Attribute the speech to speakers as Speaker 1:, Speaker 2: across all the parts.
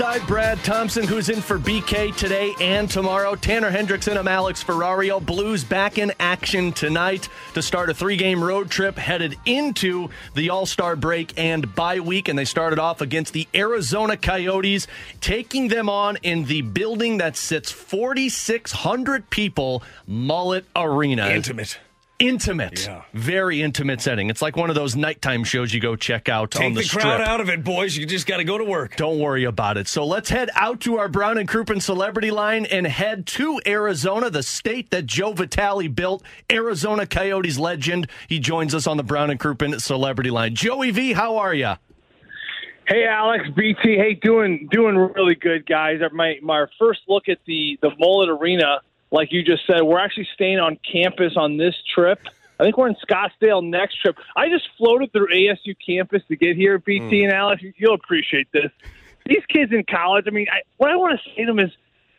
Speaker 1: Alongside Brad Thompson, who's in for BK today and tomorrow, Tanner Hendrickson, I'm Alex Ferrario. Blues back in action tonight to start a three game road trip headed into the All Star break and bye week. And they started off against the Arizona Coyotes, taking them on in the building that sits 4,600 people, Mullet Arena.
Speaker 2: Intimate.
Speaker 1: Intimate.
Speaker 2: Yeah.
Speaker 1: Very intimate setting. It's like one of those nighttime shows you go check out on
Speaker 2: Take
Speaker 1: the,
Speaker 2: the,
Speaker 1: strip.
Speaker 2: crowd out of it, boys. You just got to go to work.
Speaker 1: Don't worry about it. So let's head out to our Brown and Crouppen celebrity line and head to Arizona, the state that Joe Vitale built. Arizona Coyotes legend. He joins us on the Brown and Crouppen celebrity line. Joey V, how are you?
Speaker 3: Hey, Alex, BT. Hey, doing doing really good, guys. My my first look at the the Mullet Arena, like you just said, we're actually staying on campus on this trip. I think we're in Scottsdale next trip. I just floated through ASU campus to get here, BT hmm. and Alex. You'll appreciate this. These kids in college. I mean, I, what I want to say to them is,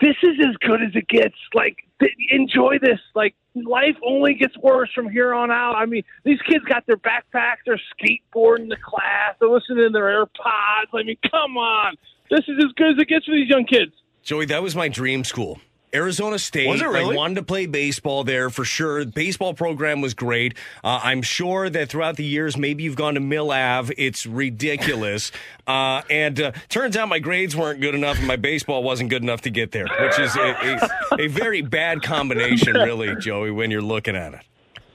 Speaker 3: this is as good as it gets. Like, th- enjoy this. Like, life only gets worse from here on out. I mean, these kids got their backpacks, they're skateboarding to class, they're listening to their AirPods. I mean, come on. This is as good as it gets for these young kids.
Speaker 2: Joey, that was my dream school. Arizona State.
Speaker 1: Was it really?
Speaker 2: I wanted to play baseball there for sure. The baseball program was great. Uh, I'm sure that throughout the years, maybe you've gone to Mill Ave. It's ridiculous. uh, and uh, turns out my grades weren't good enough and my baseball wasn't good enough to get there, which is a, a, a very bad combination, really, Joey, when you're looking at it.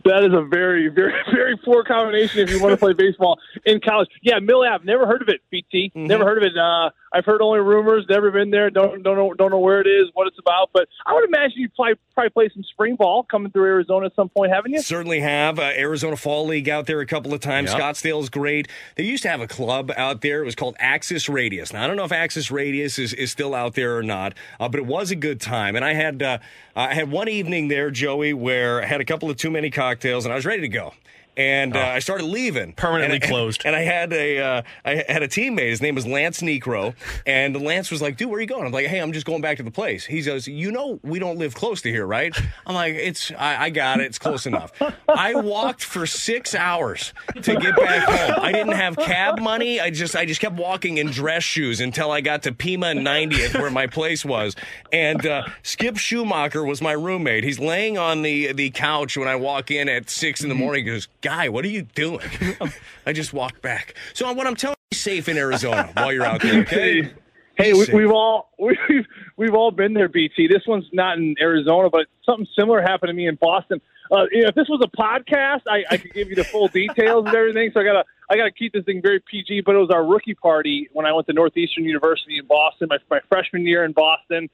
Speaker 3: That is a very, very, very poor combination if you want to play baseball in college. Yeah, Mill Ave. Never heard of it, BT. Never heard of it. Uh, I've heard only rumors. Never been there. Don't don't know don't know where it is, what it's about. But I would imagine you probably probably play some spring ball coming through Arizona at some point, haven't you?
Speaker 2: Certainly have. Uh, Arizona Fall League out there a couple of times.
Speaker 1: Yep.
Speaker 2: Scottsdale's great. They used to have a club out there. It was called Axis Radius. Now, I don't know if Axis Radius is, is still out there or not, uh, but it was a good time. And I had uh, I had one evening there, Joey, where I had a couple of too many cocktails and I was ready to go. And uh, I started leaving,
Speaker 1: Permanently
Speaker 2: And I-
Speaker 1: closed.
Speaker 2: And I had a uh, I had a teammate. His name was Lance Niekro, and Lance was like, "Dude, where are you going?" I'm like, "Hey, I'm just going back to the place." He goes, "You know, we don't live close to here, right?" I'm like, "It's I, I got it. It's close enough." I walked for six hours to get back home. I didn't have cab money. I just I just kept walking in dress shoes until I got to Pima 90th, where my place was. And uh, Skip Schumaker was my roommate. He's laying on the the couch when I walk in at six in the morning. He goes, "Guy, what are you doing?" I just walked back. So what I'm telling you, safe in Arizona while you're out there. Okay.
Speaker 3: Hey, we, we've all we've we've all been there, BT. This one's not in Arizona, but something similar happened to me in Boston. Uh, you know, if this was a podcast, I, I could give you the full details and everything. So I gotta I gotta keep this thing very PG. But it was our rookie party when I went to Northeastern University in Boston, my, my freshman year in Boston.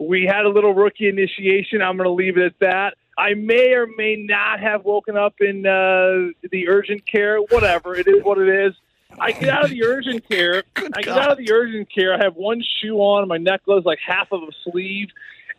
Speaker 3: We had a little rookie initiation. I'm going to leave it at that. I may or may not have woken up in uh, the urgent care. Whatever it is, what it is. I get out of the urgent care. I get out of the urgent care. I have one shoe on, my necklace, like half of a sleeve,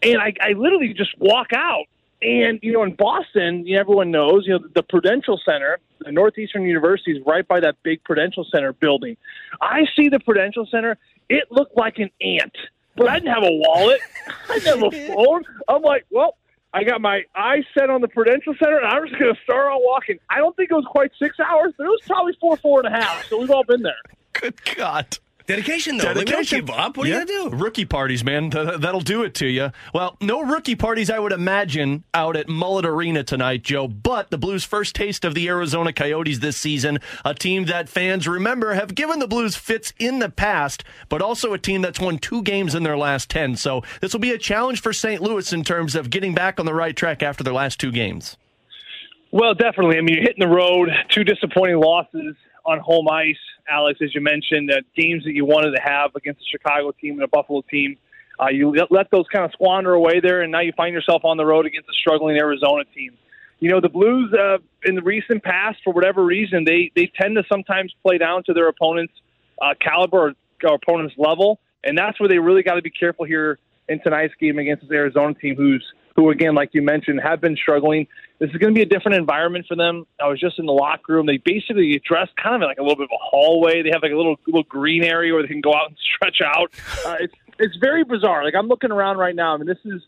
Speaker 3: and I, I literally just walk out. And you know, in Boston, you know, everyone knows, you know, the Prudential Center, the Northeastern University is right by that big Prudential Center building. I see the Prudential Center. It looked like an ant, but I didn't have a wallet. I didn't have a phone. I'm like, well, I got my eyes set on the Prudential Center, and I'm just going to start on walking. I don't think it was quite six hours, but it was probably four, four and a half. So we've all been there.
Speaker 1: Good God.
Speaker 2: Dedication, though. Like, we don't give up. What
Speaker 1: yeah.
Speaker 2: are you going to do?
Speaker 1: Rookie parties, man. Th- that'll do it to you. Well, no rookie parties, I would imagine, out at Mullet Arena tonight, Joe. But the Blues' first taste of the Arizona Coyotes this season, a team that fans remember have given the Blues fits in the past, but also a team that's won two games in their last 10. So this will be a challenge for St. Louis in terms of getting back on the right track after their last two games.
Speaker 3: Well, definitely. I mean, you're hitting the road, two disappointing losses on home ice, Alex, as you mentioned, uh, games that you wanted to have against a Chicago team and a Buffalo team. Uh, you let, let those kind of squander away there, and now you find yourself on the road against a struggling Arizona team. You know, the Blues, uh, in the recent past, for whatever reason, they, they tend to sometimes play down to their opponent's uh, caliber or, or opponent's level, and that's where they really got to be careful here in tonight's game against this Arizona team, who's who again, like you mentioned, have been struggling. This is going to be a different environment for them. I was just in the locker room. They basically dress kind of like a little bit of a hallway. They have like a little little green area where they can go out and stretch out. Uh, it's it's very bizarre. Like I'm looking around right now. I mean, this is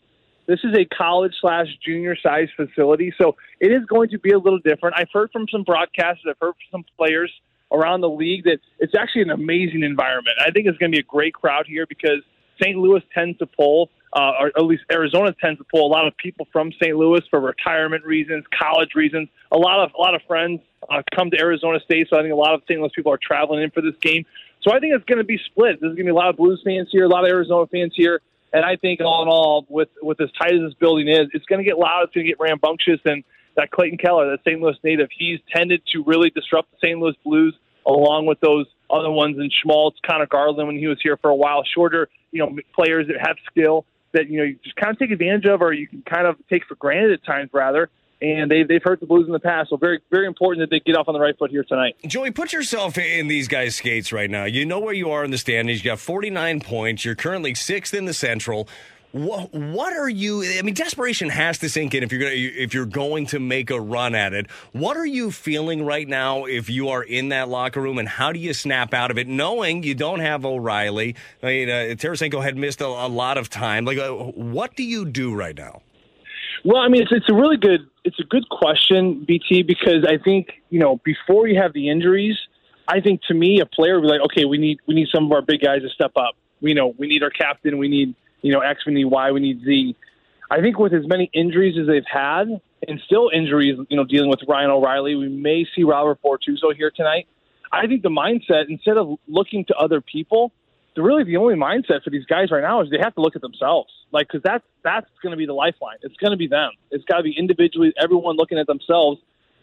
Speaker 3: this is a college slash junior size facility, so it is going to be a little different. I've heard from some broadcasters. I've heard from some players around the league that it's actually an amazing environment. I think it's going to be a great crowd here because St. Louis tends to pull uh, or at least Arizona tends to pull a lot of people from St. Louis for retirement reasons, college reasons. A lot of a lot of friends uh, come to Arizona State, so I think a lot of St. Louis people are traveling in for this game. So I think it's going to be split. There's going to be a lot of Blues fans here, a lot of Arizona fans here, and I think all in all, with with as tight as this building is, it's going to get loud. It's going to get rambunctious, and that Clayton Keller, that St. Louis native, he's tended to really disrupt the St. Louis Blues along with those other ones in Schmaltz, Conor Garland when he was here for a while, shorter, you know, players that have skill that you know you just kind of take advantage of, or you can kind of take for granted at times, rather. And they, they've hurt the Blues in the past, so very very important that they get off on the right foot here tonight.
Speaker 2: Joey, put yourself in these guys' skates right now. You know where you are in the standings. You got 49 points. You're currently sixth in the Central. What, what are you? I mean, desperation has to sink in if you're to if you're going to make a run at it. What are you feeling right now if you are in that locker room, and how do you snap out of it, knowing you don't have O'Reilly? I mean, uh, Tarasenko had missed a, a lot of time. Like, uh, what do you do right now?
Speaker 3: Well, I mean, it's it's a really good it's a good question, BT, because I think you know before you have the injuries, I think to me a player would be like, okay, we need we need some of our big guys to step up. We know we need our captain. We need you know, X, we need Y, we need Z. I think with as many injuries as they've had, and still injuries, you know, dealing with Ryan O'Reilly, we may see Robert Bortuzzo here tonight. I think the mindset, instead of looking to other people, the really the only mindset for these guys right now is they have to look at themselves, like because that's that's going to be the lifeline. It's going to be them. It's got to be individually, everyone looking at themselves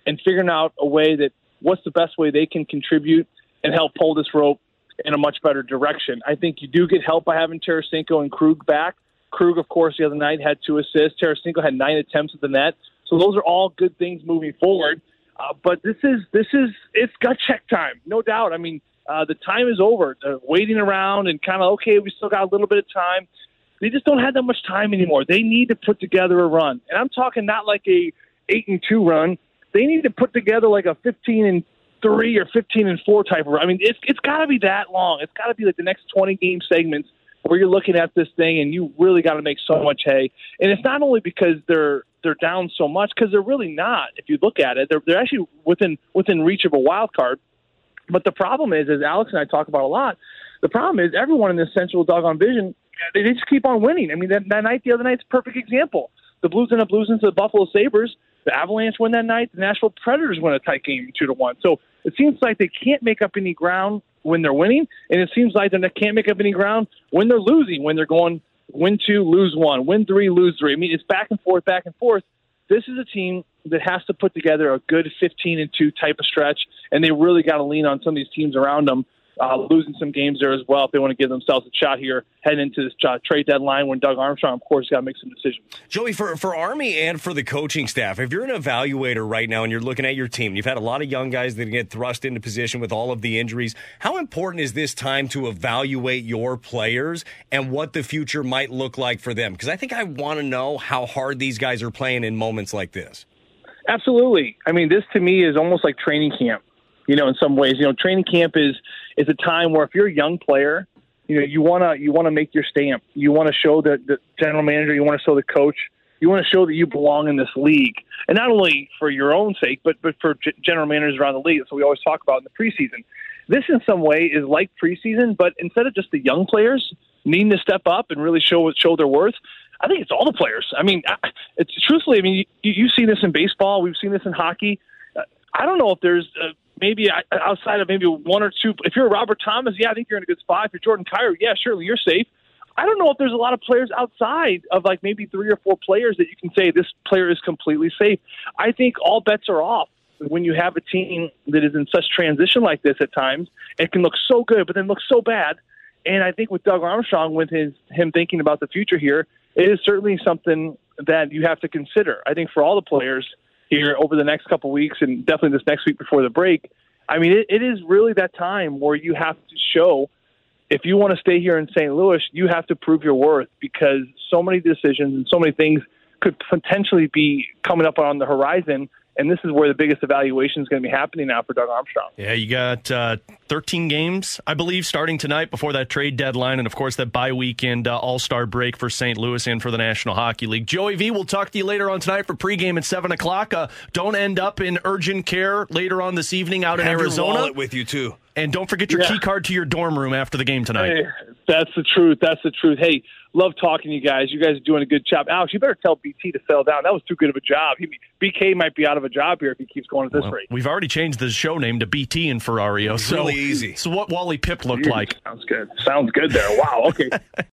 Speaker 3: and figuring out a way that what's the best way they can contribute and help pull this rope in a much better direction. I think you do get help by having Tarasenko and Krug back. Krug, of course, the other night had two assists. Tarasenko had nine attempts at the net. So those are all good things moving forward. Uh, but this is this is it's gut check time, no doubt. I mean, uh, the time is over. They're waiting around and kind of okay, we still got a little bit of time. They just don't have that much time anymore. They need to put together a run, and I'm talking not like a eight and two run. They need to put together like a 15 and three or fifteen and four type of. I mean, it's it's got to be that long. It's got to be like the next twenty game segments where you're looking at this thing and you really got to make so much hay. And it's not only because they're they're down so much because they're really not. If you look at it, they're they're actually within within reach of a wild card. But the problem is, as Alex and I talk about a lot, the problem is everyone in this central doggone vision they just keep on winning. I mean, that, that night the other night's a perfect example. The Blues end up losing to the Buffalo Sabres. The Avalanche win that night. The Nashville Predators win a tight game, two to one. So it seems like they can't make up any ground when they're winning, and it seems like they can't make up any ground when they're losing. When they're going win two, lose one, win three, lose three. I mean, it's back and forth, back and forth. This is a team that has to put together a good 15 and two type of stretch, and they really got to lean on some of these teams around them uh, losing some games there as well if they want to give themselves a shot here heading into this uh, trade deadline when Doug Armstrong, of course, got to make some decisions.
Speaker 2: Joey, for, for Army and for the coaching staff, if you're an evaluator right now and you're looking at your team, you've had a lot of young guys that get thrust into position with all of the injuries. How important is this time to evaluate your players and what the future might look like for them? Because I think I want to know how hard these guys are playing in moments like this.
Speaker 3: Absolutely. I mean, this to me is almost like training camp. You know, in some ways, you know, training camp is is a time where if you're a young player, you know, you wanna you wanna make your stamp. You want to show the, the general manager. You want to show the coach. You want to show that you belong in this league, and not only for your own sake, but but for g- general managers around the league. So we always talk about in the preseason. this in some way is like preseason, but instead of just the young players needing to step up and really show show their worth, I think it's all the players. I mean, it's truthfully, I mean, you, you've seen this in baseball, we've seen this in hockey. I don't know if there's uh, maybe outside of maybe one or two. If you're Robert Thomas, yeah, I think you're in a good spot. If you're Jordan Kyrou, yeah, surely you're safe. I don't know if there's a lot of players outside of like maybe three or four players that you can say this player is completely safe. I think all bets are off when you have a team that is in such transition like this at times. It can look so good, but then look so bad. And I think with Doug Armstrong, with his him thinking about the future here, it is certainly something that you have to consider. I think for all the players here over the next couple weeks, and definitely this next week before the break. I mean, it, it is really that time where you have to show if you want to stay here in St. Louis, you have to prove your worth because so many decisions and so many things could potentially be coming up on the horizon. And this is where the biggest evaluation is going to be happening now for Doug Armstrong.
Speaker 1: Yeah, you got uh, 13 games, I believe, starting tonight before that trade deadline, and of course that bye weekend uh, All Star break for St. Louis and for the National Hockey League. Joey V, we'll talk to you later on tonight for pregame at seven o'clock. Uh, don't end up in urgent care later on this evening out in
Speaker 2: Have your
Speaker 1: Arizona,
Speaker 2: wallet with you too.
Speaker 1: and don't forget your
Speaker 3: Yeah.
Speaker 1: key card to your dorm room after the game tonight.
Speaker 3: Hey, that's the truth. That's the truth. Hey, love talking to you guys. You guys are doing a good job. Alex, you better tell BT to settle down. That was too good of a job. He, BK might be out of a job here if he keeps going at this
Speaker 1: Well,
Speaker 3: rate.
Speaker 1: we've already changed the show name to BT and Ferrario. So
Speaker 2: really easy.
Speaker 1: So what Wally Pipp looked like.
Speaker 3: Sounds good. Sounds good there. Wow. Okay.